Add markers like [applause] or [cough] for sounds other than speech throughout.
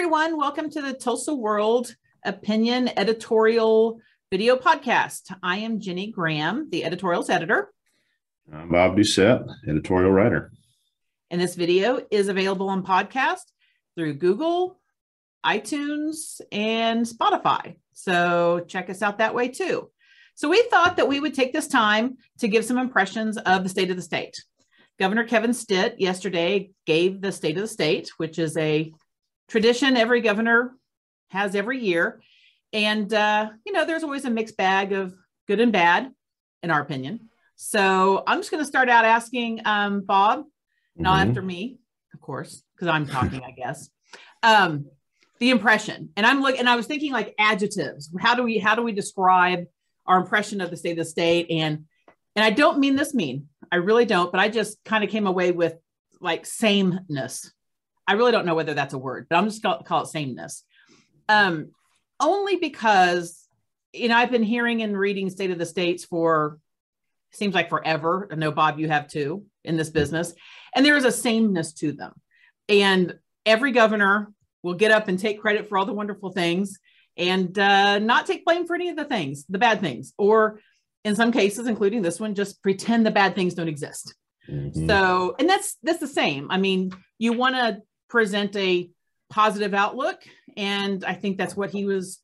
everyone. Welcome to the Tulsa World Opinion Editorial Video Podcast. I am Ginnie Graham, the editorials editor. I'm Bob Doucette, editorial writer. And this video is available on podcast through Google, iTunes, and Spotify. So check us out that way too. So we thought that we would take this time to give some impressions of the state of the state. Governor Kevin Stitt yesterday gave the state of the state, which is a tradition every governor has every year. And, uh, you know, there's always a mixed bag of good and bad, in our opinion. So I'm just going to start out asking um, Bob, mm-hmm. not after me, of course, because I'm talking, I guess. Um, the impression, and I'm looking, and I was thinking like adjectives. How do we how do we describe our impression of the state of the state? And and I don't mean this mean, I really don't, but I just kind of came away with like sameness I really don't know whether that's a word, but I'm just going to call it sameness. Um, only because, you know, I've been hearing and reading State of the States for seems like forever. I know, Bob, you have too in this business. And there is a sameness to them. And every governor will get up and take credit for all the wonderful things and uh, not take blame for any of the things, the bad things, or in some cases, including this one, just pretend the bad things don't exist. Mm-hmm. So, and that's that's the same. I mean, you want to present a positive outlook. And I think that's what he was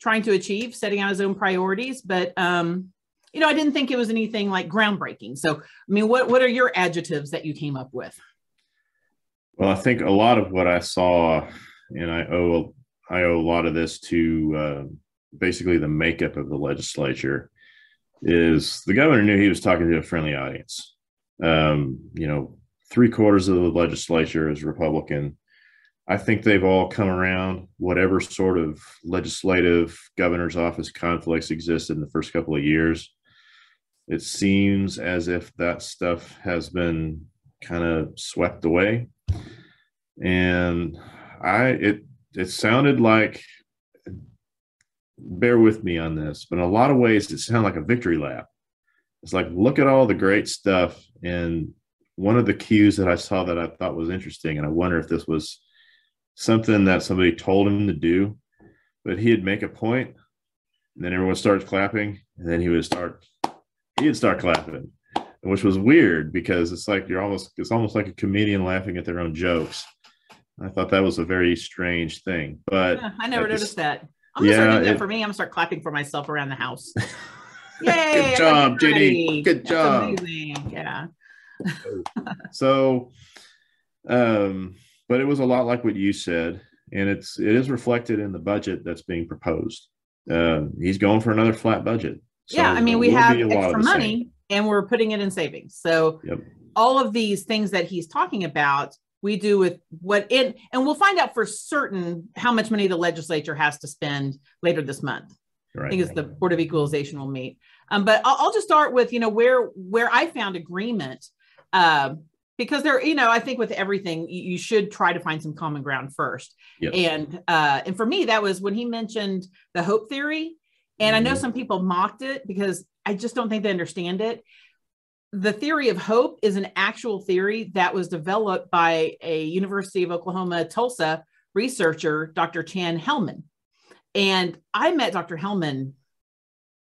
trying to achieve, setting out his own priorities. But, um, you know, I didn't think it was anything like groundbreaking. So, I mean, what, what are your adjectives that you came up with? Well, I think a lot of what I saw, and I owe, I owe a lot of this to uh, basically the makeup of the legislature, is the governor knew he was talking to a friendly audience. Um, you know, three quarters of the legislature is Republican. I think they've all come around. Whatever sort of legislative governor's office conflicts existed in the first couple of years, it seems as if that stuff has been kind of swept away. And I it it sounded like bear with me on this, but in a lot of ways it sounded like a victory lap. It's like look at all the great stuff and one of the cues that I saw that I thought was interesting, and I wonder if this was something that somebody told him to do, but he'd make a point, and then everyone starts clapping, and then he would start, he'd start clapping, which was weird because it's like you're almost, it's almost like a comedian laughing at their own jokes. I thought that was a very strange thing, but yeah, I never noticed that. I'm gonna yeah, start doing that for me. I'm gonna start clapping for myself around the house. [laughs] Yay! Good job, Ginnie. Good job. Yeah so, um, but it was a lot like what you said, and it's it is reflected in the budget that's being proposed. Um, he's going for another flat budget. So yeah, I mean, we have extra money and we're putting it in savings. So yep. all of these things that he's talking about, we do with what it, and we'll find out for certain how much money the legislature has to spend later this month. Right. I think it's the Board of Equalization will meet. Um, but I'll, I'll, just start with you know where where I found agreement uh, because there, you know, I think with everything, you, should try to find some common ground first. Yep. And uh, and for me, that was when he mentioned the hope theory. And mm-hmm. I know mm-hmm. some people mocked it because I just don't think they understand it. The theory of hope is an actual theory that was developed by a University of Oklahoma Tulsa researcher, Dr. Chan Hellman. And I met Dr. Hellman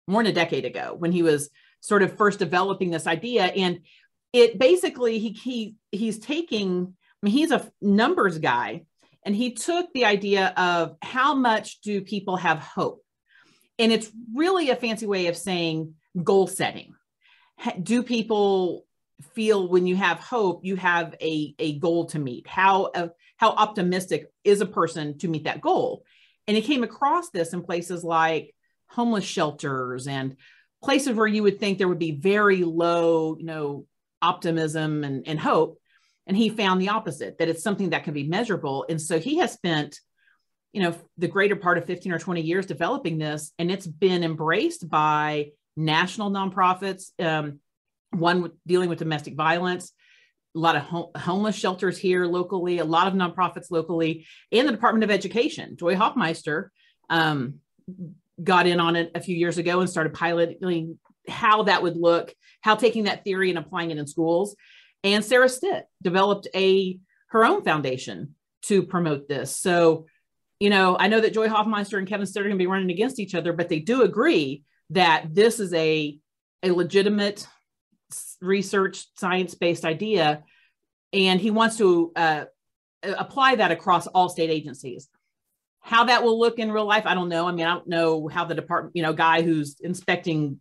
more than a decade ago when he was sort of first developing this idea. And it basically he he he's taking I mean he's a numbers guy and he took the idea of how much do people have hope? And it's really a fancy way of saying goal setting. Do people feel when you have hope you have a, a goal to meet? How uh, how optimistic is a person to meet that goal? And he came across this in places like homeless shelters and places where you would think there would be very low you know optimism and, and hope. And he found the opposite, that it's something that can be measurable. And so he has spent, you know, the greater part of 15 or 20 years developing this, and it's been embraced by national nonprofits, um, one dealing with domestic violence, a lot of home, homeless shelters here locally, a lot of nonprofits locally, and the Department of Education. Joy Hofmeister um, got in on it a few years ago and started piloting how that would look, how taking that theory and applying it in schools. And Sarah Stitt developed a her own foundation to promote this. So, you know, I know that Joy Hofmeister and Kevin Stitt are going to be running against each other, but they do agree that this is a a legitimate research science based idea, and he wants to uh, apply that across all state agencies. How that will look in real life, I don't know. I mean, I don't know how the department, you know, guy who's inspecting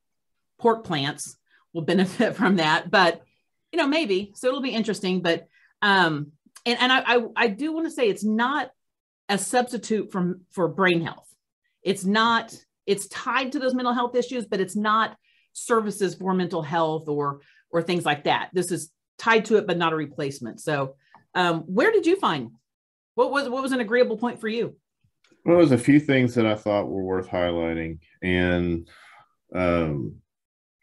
pork plants will benefit [laughs] from that, but you know, maybe. So it'll be interesting. But um, and and I I, I do want to say it's not a substitute from for brain health. It's not. It's tied to those mental health issues, but it's not services for mental health or or things like that. This is tied to it, but not a replacement. So, um, where did you find what was what was an agreeable point for you? Well, there's a few things that I thought were worth highlighting, and um,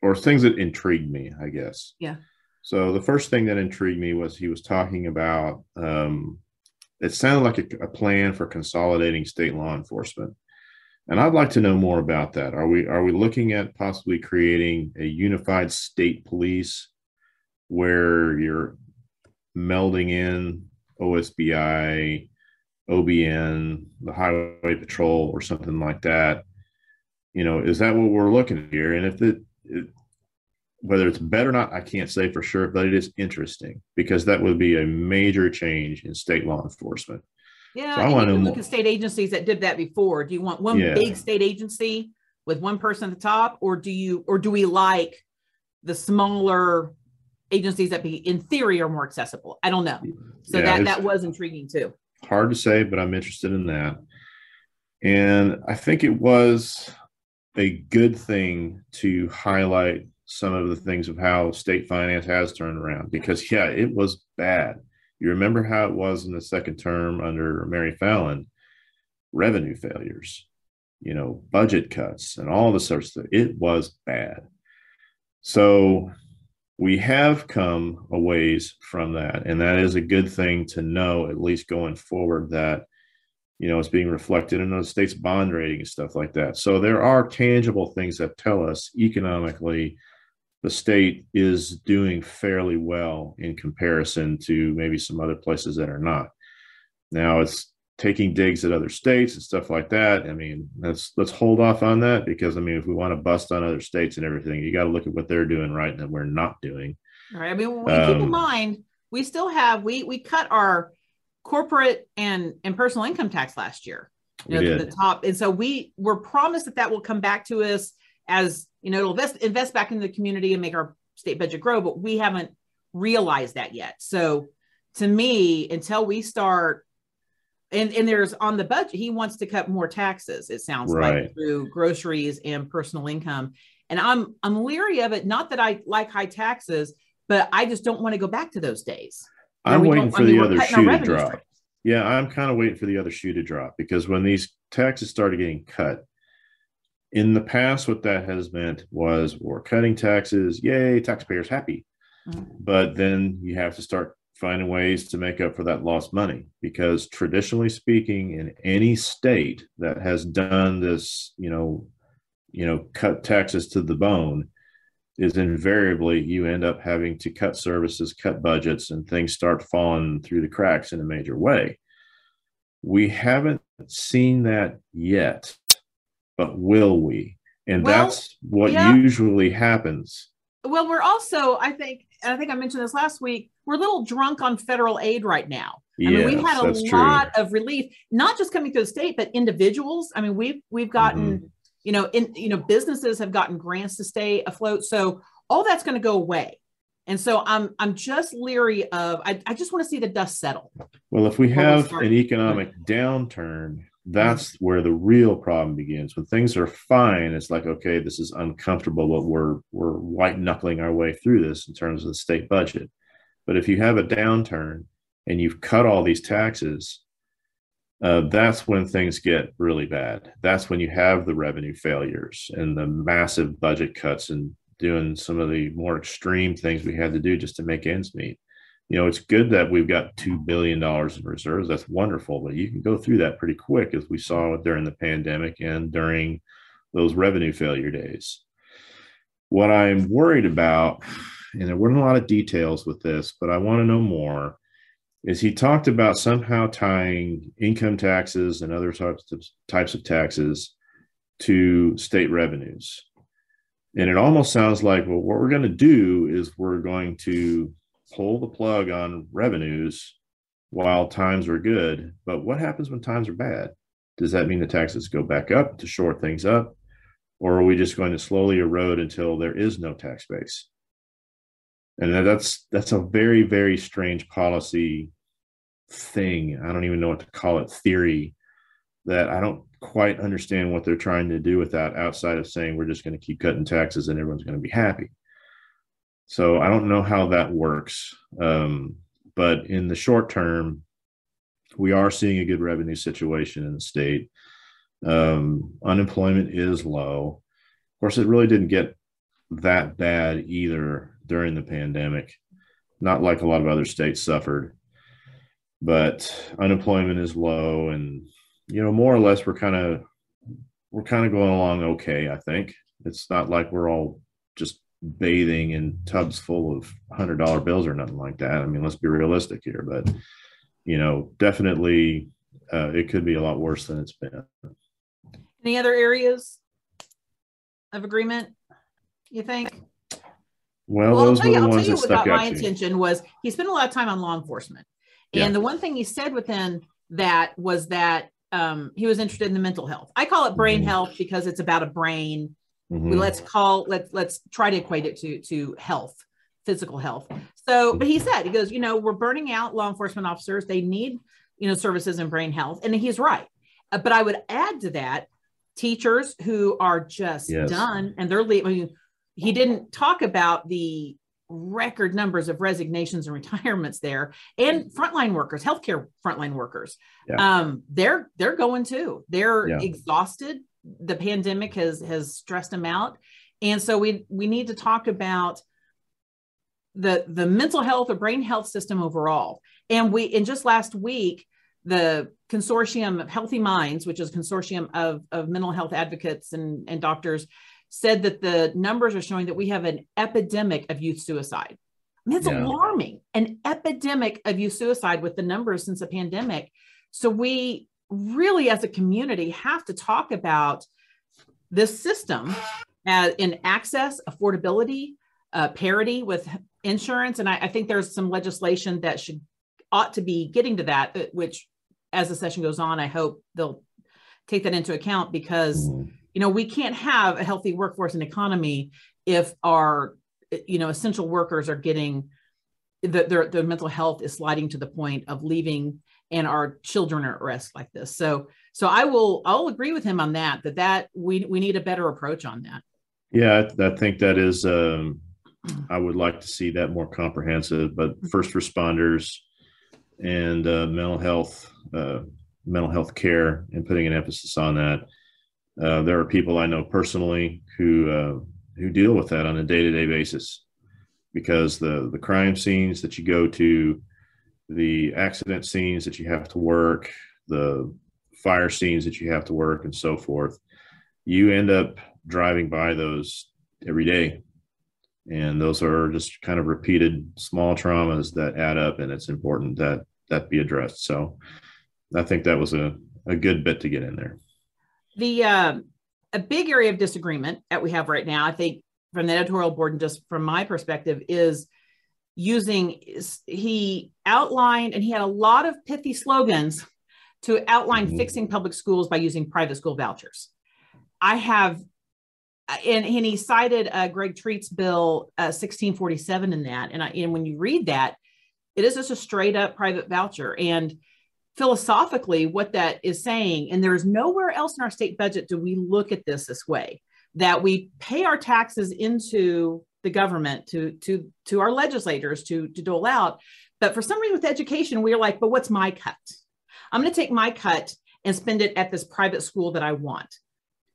or things that intrigued me, I guess. Yeah. So the first thing that intrigued me was he was talking about. Um, it sounded like a, a plan for consolidating state law enforcement. And I'd like to know more about that. Are we are we looking at possibly creating a unified state police where you're melding in OSBI, OBN, the Highway Patrol, or something like that? You know, is that what we're looking at here? And if it, it whether it's better or not, I can't say for sure, but it is interesting because that would be a major change in state law enforcement. Yeah, so I want to look at state agencies that did that before. Do you want one yeah. big state agency with one person at the top, or do you, or do we like the smaller agencies that be in theory are more accessible? I don't know. So yeah, that that was intriguing too. Hard to say, but I'm interested in that. And I think it was a good thing to highlight some of the things of how state finance has turned around because yeah, it was bad you remember how it was in the second term under Mary Fallin revenue failures, you know, budget cuts and all the sorts of it was bad. So we have come a ways from that. And that is a good thing to know, at least going forward, that you know, it's being reflected in the state's bond rating and stuff like that. So there are tangible things that tell us economically the state is doing fairly well in comparison to maybe some other places that are not. Now it's taking digs at other states and stuff like that. I mean, let's let's hold off on that because I mean, if we want to bust on other states and everything, you got to look at what they're doing right and that we're not doing. All right. I mean, we um, keep in um, mind we still have we we cut our corporate and and personal income tax last year. You know, the, the top, and so we were promised that that will come back to us as you know, it'll invest invest back into the community and make our state budget grow, but we haven't realized that yet. So to me, until we start and and there's on the budget, he wants to cut more taxes, it sounds right. like through groceries and personal income. And I'm I'm leery of it, not that I like high taxes, but I just don't want to go back to those days. I'm waiting for I mean, the other shoe to drop. Streams. Yeah, I'm kind of waiting for the other shoe to drop because when these taxes started getting cut, in the past, what that has meant was we're cutting taxes, yay, taxpayers happy. Mm-hmm. But then you have to start finding ways to make up for that lost money because traditionally speaking, in any state that has done this, you know, you know, cut taxes to the bone, is invariably you end up having to cut services, cut budgets, and things start falling through the cracks in a major way. We haven't seen that yet but will we? And well, that's what yeah. usually happens. Well, we're also, I think, I think I mentioned this last week, we're a little drunk on federal aid right now. I yes, mean, we've had a lot true. of relief, not just coming through the state, but individuals. I mean, we've we've gotten, mm-hmm. You know, in you know, businesses have gotten grants to stay afloat. So all that's going to go away. And so I'm I'm just leery of I, I just want to see the dust settle. Well, if we have an economic downturn, that's mm-hmm. where the real problem begins when things are fine it's like okay this is uncomfortable but we're we're white knuckling our way through this in terms of the state budget but if you have a downturn and you've cut all these taxes uh, that's when things get really bad that's when you have the revenue failures and the massive budget cuts and doing some of the more extreme things we had to do just to make ends meet you know, it's good that we've got $2 billion in reserves. That's wonderful, but you can go through that pretty quick as we saw during the pandemic and during those revenue failure days. What I'm worried about, and there weren't a lot of details with this, but I want to know more, is he talked about somehow tying income taxes and other types of types of taxes to state revenues. And it almost sounds like, well, what we're going to do is we're going to pull the plug on revenues while times are good. But what happens when times are bad? Does that mean the taxes go back up to shore things up? Or are we just going to slowly erode until there is no tax base? And that's that's a very, very strange policy thing. I don't even know what to call it, theory that I don't quite understand what they're trying to do with that outside of saying we're just going to keep cutting taxes and everyone's going to be happy. So I don't know how that works. Um, but in the short term, we are seeing a good revenue situation in the state. Um, unemployment is low. Of course, it really didn't get that bad either during the pandemic, not like a lot of other states suffered. But unemployment is low, and you know, more or less, we're kind of we're kind of going along okay. I think it's not like we're all just bathing in tubs full of hundred dollar bills or nothing like that. I mean, let's be realistic here, but you know, definitely uh, it could be a lot worse than it's been. Any other areas of agreement? You think? Well, well those were the you, ones that stuck out. My attention was he spent a lot of time on law enforcement, and yeah. the one thing he said within that was that um, he was interested in the mental health. I call it brain mm-hmm. health because it's about a brain. Mm-hmm. Let's call let's let's try to equate it to to health, physical health. So, but he said he goes, you know, we're burning out law enforcement officers. They need you know services in brain health, and he's right. Uh, but I would add to that teachers who are just yes. done and they're leaving. I mean, he didn't talk about the record numbers of resignations and retirements there and frontline workers healthcare frontline workers. Yeah. um they're they're going too. They're yeah. exhausted. The pandemic has has stressed them out. And so we we need to talk about the the mental health or brain health system overall. And we in just last week the consortium of healthy minds which is a consortium of of mental health advocates and and doctors said that the numbers are showing that we have an epidemic of youth suicide. I mean, it's yeah. alarming, an epidemic of youth suicide with the numbers since the pandemic. So we really, as a community, have to talk about this system as in access, affordability, uh, parity with insurance, and I, I think there's some legislation that should ought to be getting to that. Uh, which, as the session goes on, I hope they'll take that into account because. You know we can't have a healthy workforce and economy if our you know essential workers are getting the, their, their mental health is sliding to the point of leaving and our children are at risk like this. So so i will i'll agree with him on that that that we we need a better approach on that. Yeah i, I think that is um i would like to see that more comprehensive but mm-hmm. first responders and uh, mental health uh, mental health care and putting an emphasis on that uh, there are people I know personally who uh, who deal with that on a day to day basis because the the crime scenes that you go to, the accident scenes that you have to work, the fire scenes that you have to work, and so forth, you end up driving by those every day. And those are just kind of repeated small traumas that add up, and it's important that that be addressed. So I think that was a, a good bit to get in there the uh, a big area of disagreement that we have right now, I think, from the editorial board and just from my perspective, is using. He outlined and he had a lot of pithy slogans to outline mm-hmm. fixing public schools by using private school vouchers. I have, and, and he cited uh, Greg Treat's bill uh, 1647 in that, and I, and when you read that, it is just a straight up private voucher and philosophically what that is saying and there's nowhere else in our state budget do we look at this this way that we pay our taxes into the government to to to our legislators to to dole out. But for some reason with education we're like but what's my cut? I'm going to take my cut and spend it at this private school that i want.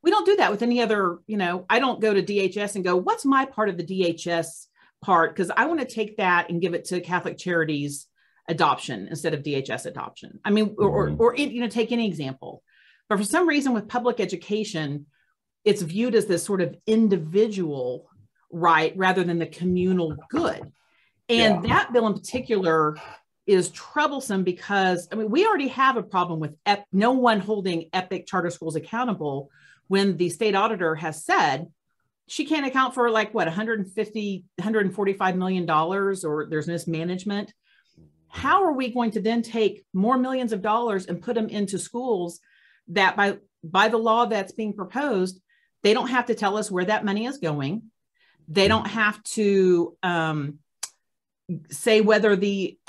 We don't do that with any other you know i don't go to dhs and go what's my part of the dhs part? Because i want to take that and give it to catholic charities adoption instead of DHS adoption. I mean, or, mm-hmm. or, or, you know, take any example. But for some reason, with public education, it's viewed as this sort of individual right rather than the communal good. And yeah. that bill in particular is troublesome because I mean we already have a problem with ep- no one holding epic charter schools accountable when the state auditor has said she can't account for like what 150 145 million dollars or there's mismanagement how are we going to then take more millions of dollars and put them into schools that by by the law that's being proposed they don't have to tell us where that money is going. They don't have to um, say whether the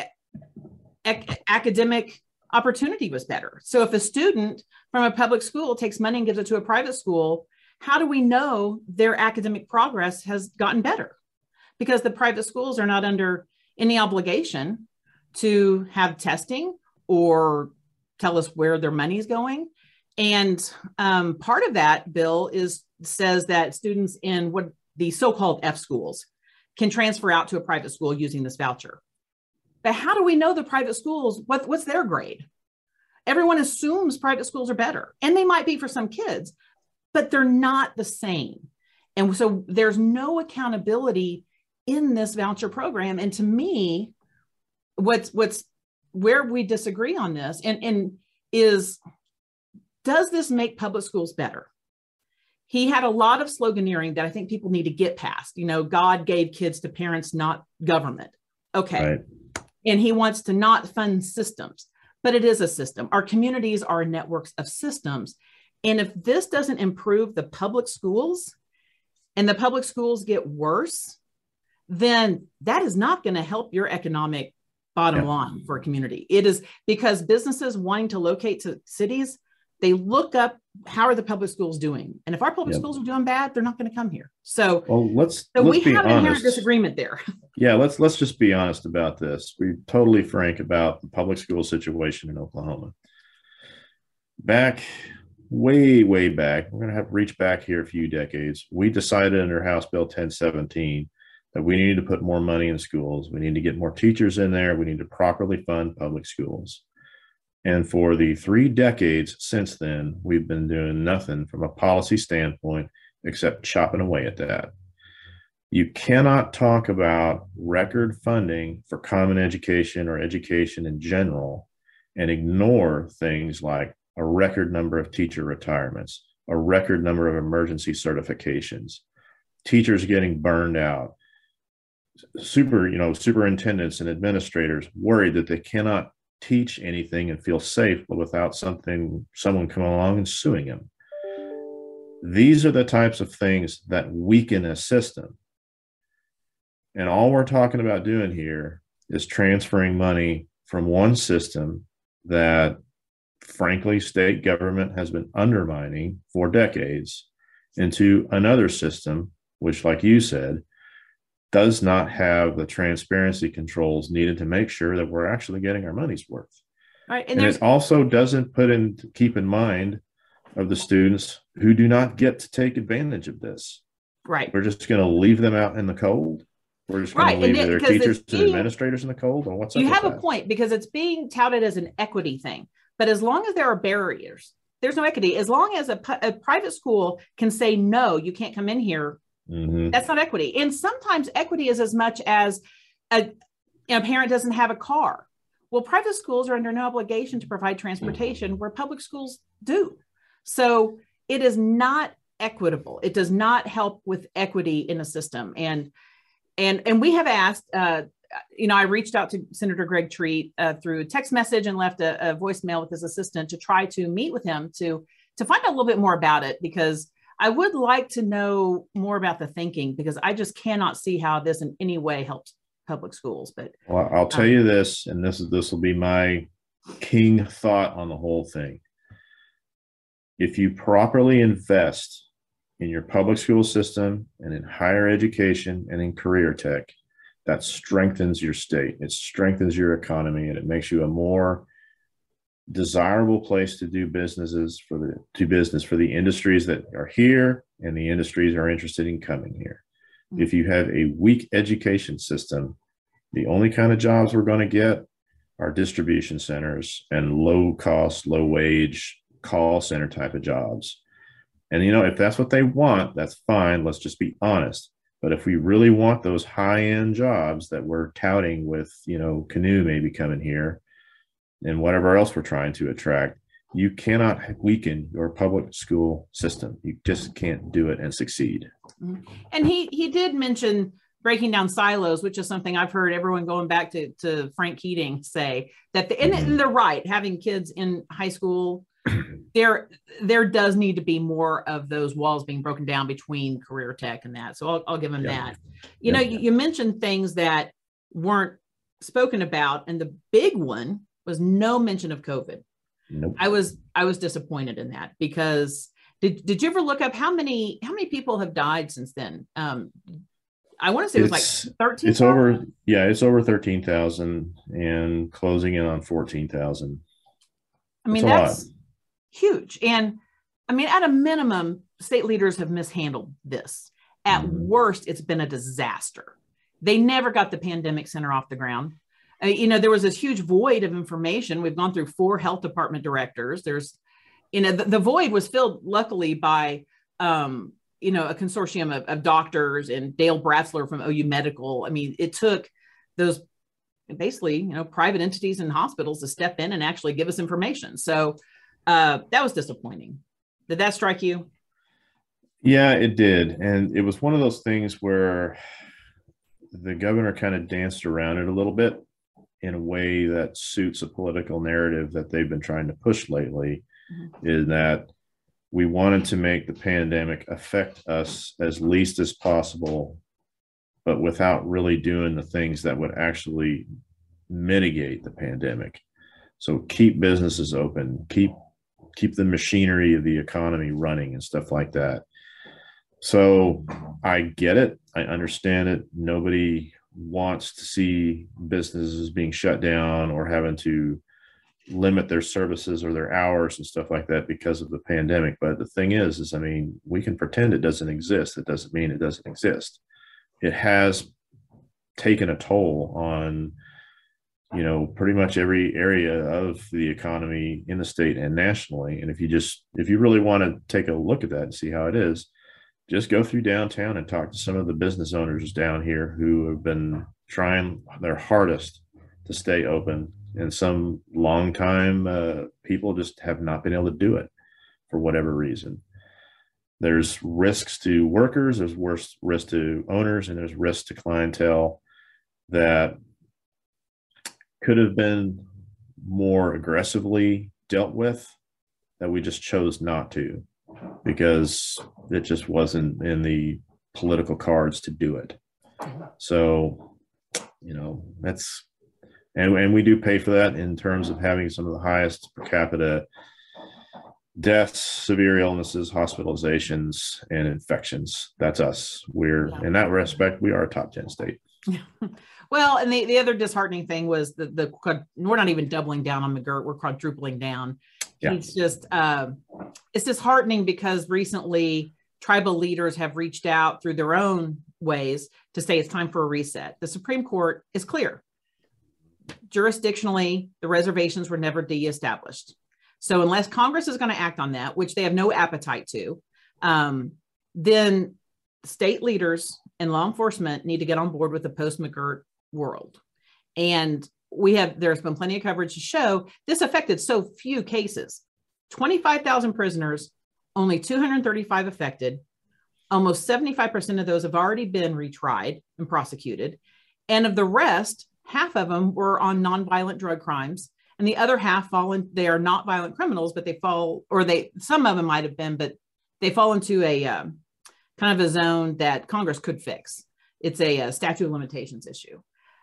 ac- academic opportunity was better. So if a student from a public school takes money and gives it to a private school how do we know their academic progress has gotten better? Because the private schools are not under any obligation to have testing or tell us where their money is going. And um, part of that bill is says that students in what the so-called F schools can transfer out to a private school using this voucher. But how do we know the private schools what, what's their grade? Everyone assumes private schools are better, and they might be for some kids, but they're not the same. And so there's no accountability in this voucher program. And to me, what's what's where we disagree on this and, and is does this make public schools better? He had a lot of sloganeering that I think people need to get past. You know, God gave kids to parents, not government. Okay. Right. And he wants to not fund systems, but it is a system. Our communities are networks of systems. And if this doesn't improve the public schools and the public schools get worse, then that is not going to help your economic bottom yeah. line for a community. It is because businesses wanting to locate to cities, they look up how are the public schools doing, and if our public yep. schools are doing bad, they're not going to come here. So, well, let's so let's we have an inherent disagreement there. [laughs] Yeah, let's let's just be honest about this. We're totally frank about the public school situation in Oklahoma. Back way, way back, we're going to have to reach back here a few decades. We decided under House Bill 1017 that we need to put more money in schools. We need to get more teachers in there. We need to properly fund public schools. And for the three decades since then, we've been doing nothing from a policy standpoint except chopping away at that. You cannot talk about record funding for common education or education in general and ignore things like a record number of teacher retirements, a record number of emergency certifications, teachers getting burned out, super, you know, superintendents and administrators worried that they cannot teach anything and feel safe without something, someone coming along and suing them. These are the types of things that weaken a system. And all we're talking about doing here is transferring money from one system that frankly, state government has been undermining for decades into another system, which, like you said, does not have the transparency controls needed to make sure that we're actually getting our money's worth. Right, and, and it also doesn't put in keep in mind of the students who do not get to take advantage of this. Right. We're just going to leave them out in the cold. We're just going right. to leave it, their teachers and administrators in the cold. Or what's you have a that? point because it's being touted as an equity thing. But as long as there are barriers, there's no equity. As long as a, a private school can say, no, you can't come in here, mm-hmm. that's not equity. And sometimes equity is as much as a, a parent doesn't have a car. Well, private schools are under no obligation to provide transportation mm-hmm. where public schools do. So it is not equitable. It does not help with equity in a system. And and and we have asked uh, you know, I reached out to Senator Greg Treat uh, through text message and left a, a, voicemail with his assistant to try to meet with him to to find out a little bit more about it because I would like to know more about the thinking because I just cannot see how this in any way helps public schools. But well, I'll tell um, you this, and this is this will be my king thought on the whole thing. If you properly invest in your public school system and in higher education and in career tech, that strengthens your state it strengthens your economy and it makes you a more desirable place to do businesses for the to business for the industries that are here and the industries are interested in coming here. Mm-hmm. if you have a weak education system the only kind of jobs we're going to get are distribution centers and low cost low wage call center type of jobs. And you know if that's what they want that's fine. Let's just be honest. But if we really want those high end jobs that we're touting with, you know, Canoo maybe coming here and whatever else we're trying to attract, you cannot weaken your public school system. You just can't do it and succeed. Mm-hmm. And he he did mention breaking down silos, which is something I've heard everyone going back to, to Frank Keating say that the, and, and mm-hmm. they're right, having kids in high school, there there does need to be more of those walls being broken down between career tech and that. So I'll, I'll give him yeah. that. You yeah. know, you, you mentioned things that weren't spoken about, and the big one was no mention of COVID. Nope. I was I was disappointed in that because did did you ever look up how many how many people have died since then? Um, I want to say it was like 13. It's over, yeah, it's over 13,000 and closing in on 14,000. I mean, that's, that's huge. And I mean, at a minimum, state leaders have mishandled this. At mm-hmm. worst, it's been a disaster. They never got the pandemic center off the ground. Uh, you know, there was this huge void of information. We've gone through four health department directors. There's, you know, the, the void was filled luckily by um, you know, a consortium of, of doctors and Dale Bratzler from OU Medical. I mean, it took those basically, you know, private entities and hospitals to step in and actually give us information. So uh, that was disappointing. Did that strike you? Yeah, it did. And it was one of those things where the governor kind of danced around it a little bit in a way that suits a political narrative that they've been trying to push lately mm-hmm. is that we wanted to make the pandemic affect us as least as possible, but without really doing the things that would actually mitigate the pandemic. So keep businesses open, keep keep the machinery of the economy running and stuff like that. So I get it. I understand it. Nobody wants to see businesses being shut down or having to limit their services or their hours and stuff like that because of the pandemic. But the thing is, is I mean, we can pretend it doesn't exist. It doesn't mean it doesn't exist. It has taken a toll on, you know, pretty much every area of the economy in the state and nationally. And if you just, if you really want to take a look at that and see how it is, just go through downtown and talk to some of the business owners down here who have been trying their hardest to stay open. And some long time uh, people just have not been able to do it for whatever reason. There's risks to workers there's worse risk to owners and there's risks to clientele that could have been more aggressively dealt with that we just chose not to because it just wasn't in the political cards to do it so you know that's and and we do pay for that in terms of having some of the highest per capita deaths, severe illnesses, hospitalizations, and infections. That's us. We're in that respect, we are a top ten state. [laughs] well, and the, the other disheartening thing was the the we're not even doubling down on McGirt, we're quadrupling down. Yeah. It's just uh, it's disheartening because recently tribal leaders have reached out through their own ways to say it's time for a reset. The Supreme Court is clear jurisdictionally, the reservations were never de-established. So unless Congress is going to act on that, which they have no appetite to, um, then state leaders and law enforcement need to get on board with the post McGirt world. And we have there's been plenty of coverage to show this affected so few cases 25,000 prisoners, only 235 affected. Almost 75% of those have already been retried and prosecuted. And of the rest, half of them were on nonviolent drug crimes and the other half fall in they are not violent criminals but they fall or they some of them might have been but they fall into a um, kind of a zone that congress could fix it's a, a statute of limitations issue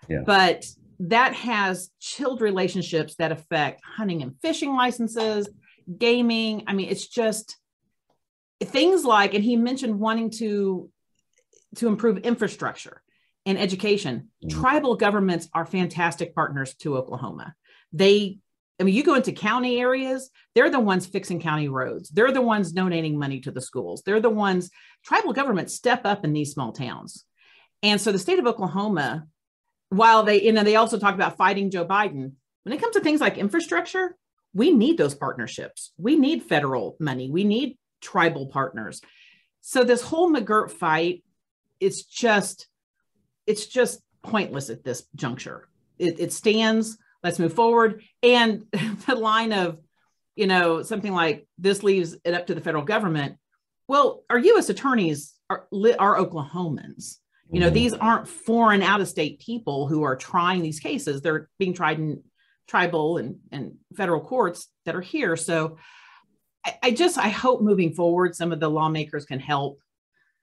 yeah. but that has chilled relationships that affect hunting and fishing licenses gaming i mean it's just things like and he mentioned wanting to to improve infrastructure and education. Mm-hmm. Tribal governments are fantastic partners to Oklahoma. They, I mean, you go into county areas, they're the ones fixing county roads. They're the ones donating money to the schools. They're the ones, tribal governments step up in these small towns. And so the state of Oklahoma, while they, you know, they also talk about fighting Joe Biden, when it comes to things like infrastructure, we need those partnerships. We need federal money. We need tribal partners. So this whole McGirt fight it's just it's just pointless at this juncture. It, it stands. Let's move forward. And [laughs] the line of, you know, something like this leaves it up to the federal government. Well, our U.S. attorneys are are Oklahomans. You know, mm-hmm. these aren't foreign out of state people who are trying these cases. They're being tried in tribal and, and federal courts that are here. So I, I just I hope moving forward, some of the lawmakers can help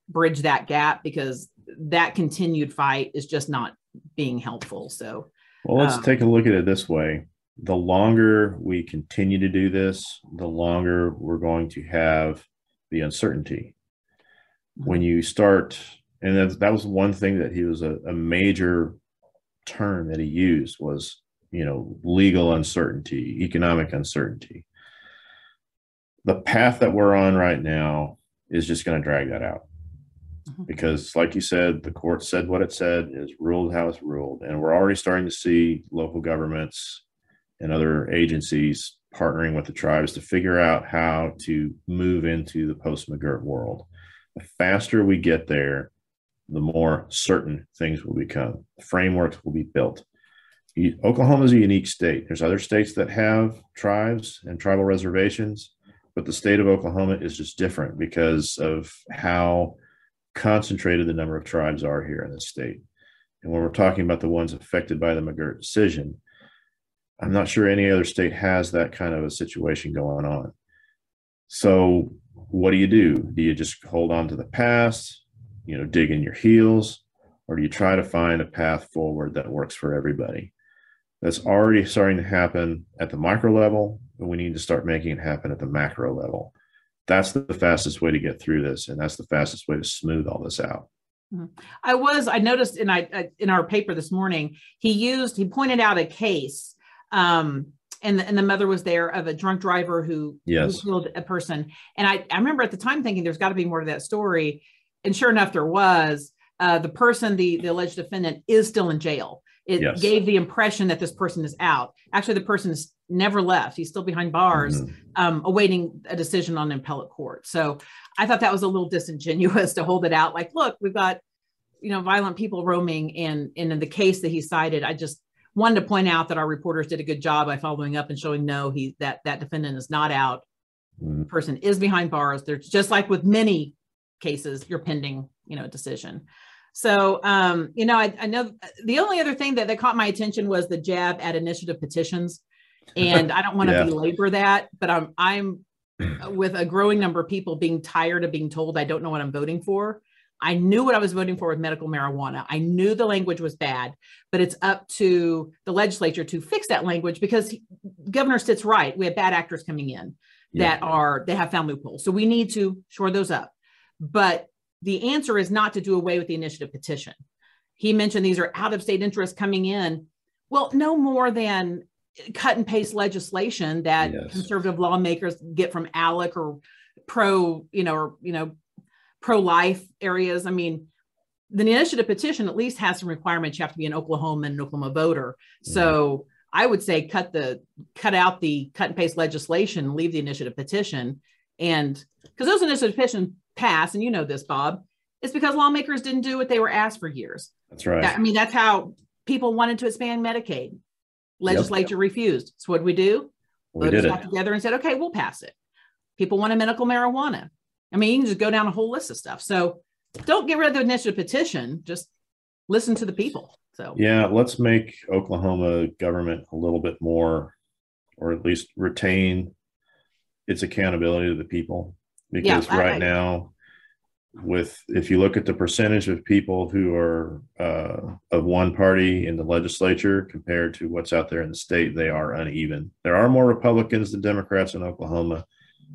bridge that gap because that continued fight is just not being helpful. So, well, let's um, take a look at it this way. The longer we continue to do this, the longer we're going to have the uncertainty. When mm-hmm. you start, and that, that was one thing that he was a, a major term that he used was, you know, legal uncertainty, economic uncertainty. The path that we're on right now is just going to drag that out. Mm-hmm. because like you said the court said what it said is ruled how it's ruled and we're already starting to see local governments and other agencies partnering with the tribes to figure out how to move into the post McGirt world the faster we get there the more certain things will become frameworks will be built oklahoma is a unique state there's other states that have tribes and tribal reservations but the state of oklahoma is just different because of how concentrated the number of tribes are here in the state. And when we're talking about the ones affected by the McGirt decision, I'm not sure any other state has that kind of a situation going on. So, what do you do? Do you just hold on to the past, you know, dig in your heels, or do you try to find a path forward that works for everybody? That's already starting to happen at the micro level, but we need to start making it happen at the macro level that's the fastest way to get through this and that's the fastest way to smooth all this out mm-hmm. i was i noticed in i in our paper this morning he used he pointed out a case um and the, and the mother was there of a drunk driver who, yes. who killed a person and i i remember at the time thinking there's got to be more to that story and sure enough there was uh, the person the the alleged defendant is still in jail it yes. gave the impression that this person is out actually the person is never left. He's still behind bars, mm-hmm. um, awaiting a decision on an appellate court. So I thought that was a little disingenuous [laughs] to hold it out. Like, look, we've got, you know, violent people roaming, and, and in the case that he cited, I just wanted to point out that our reporters did a good job by following up and showing no, he that that defendant is not out. Mm-hmm. person is behind bars. There's just like with many cases, you're pending, you know, decision. So, um, you know, I, I, know the only other thing that, that caught my attention was the jab at initiative petitions and I don't want to [laughs] yeah. belabor that, but I'm I'm with a growing number of people being tired of being told I don't know what I'm voting for. I knew what I was voting for with medical marijuana. I knew the language was bad, but it's up to the legislature to fix that language because he, Governor Stitt's right. We have bad actors coming in that are they have found loopholes. So we need to shore those up. But the answer is not to do away with the initiative petition. He mentioned these are out of state interests coming in. Well, no more than cut and paste legislation that yes. conservative lawmakers get from ALEC or pro, you know, or you know, pro-life areas. I mean, the initiative petition at least has some requirements. You have to be an Oklahoma and Oklahoma voter. Mm-hmm. So I would say cut the cut out the cut and paste legislation, leave the initiative petition, and because those initiative petitions pass, and you know this, Bob, it's because lawmakers didn't do what they were asked for years. That's right. I mean, that's how people wanted to expand Medicaid. Legislature yep. refused. So what did we do? We Voters got together and said, okay, we'll pass it. People want a medical marijuana. I mean, you can just go down a whole list of stuff. So don't get rid of the initiative petition. Just listen to the people. So yeah, let's make Oklahoma government a little bit more, or at least retain its accountability to the people. Because yeah, right I, now, with if you look at the percentage of people who are uh, of one party in the legislature compared to what's out there in the state, they are uneven. There are more Republicans than Democrats in Oklahoma,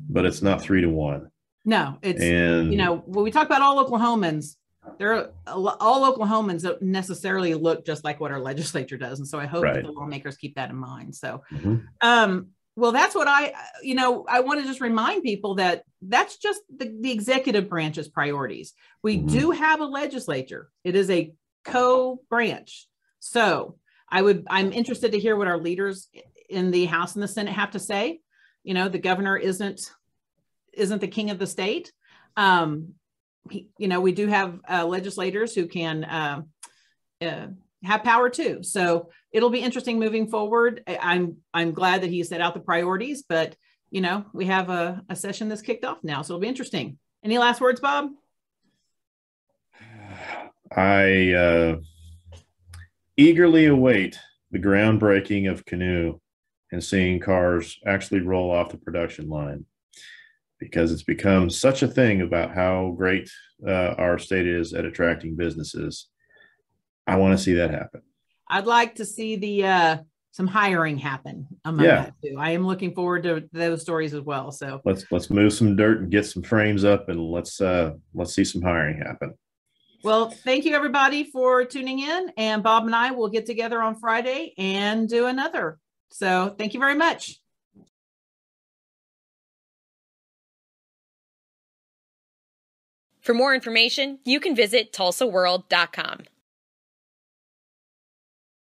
but it's not three to one. No, it's and, you know when we talk about all Oklahomans, there are all Oklahomans don't necessarily look just like what our legislature does, and so I hope right. that the lawmakers keep that in mind. So, mm-hmm. um, well, that's what I, you know, I want to just remind people that that's just the, the executive branch's priorities. We mm-hmm. do have a legislature, it is a co branch. So I would, I'm interested to hear what our leaders in the House and the Senate have to say. You know, the governor isn't isn't the king of the state. Um, you know, we do have uh, legislators who can uh, uh, have power too. So it'll be interesting moving forward. I'm I'm glad that he set out the priorities, but you know, we have a, a session that's kicked off now, so it'll be interesting. Any last words, Bob? I uh, eagerly await the groundbreaking of Canoo and seeing cars actually roll off the production line because it's become such a thing about how great uh, our state is at attracting businesses. I want to see that happen. I'd like to see the uh, some hiring happen among yeah. that too. I am looking forward to those stories as well. So let's let's move some dirt and get some frames up, and let's uh, let's see some hiring happen. Well, thank you everybody for tuning in, and Bob and I will get together on Friday and do another. So thank you very much. For more information, you can visit tulsaworld.com.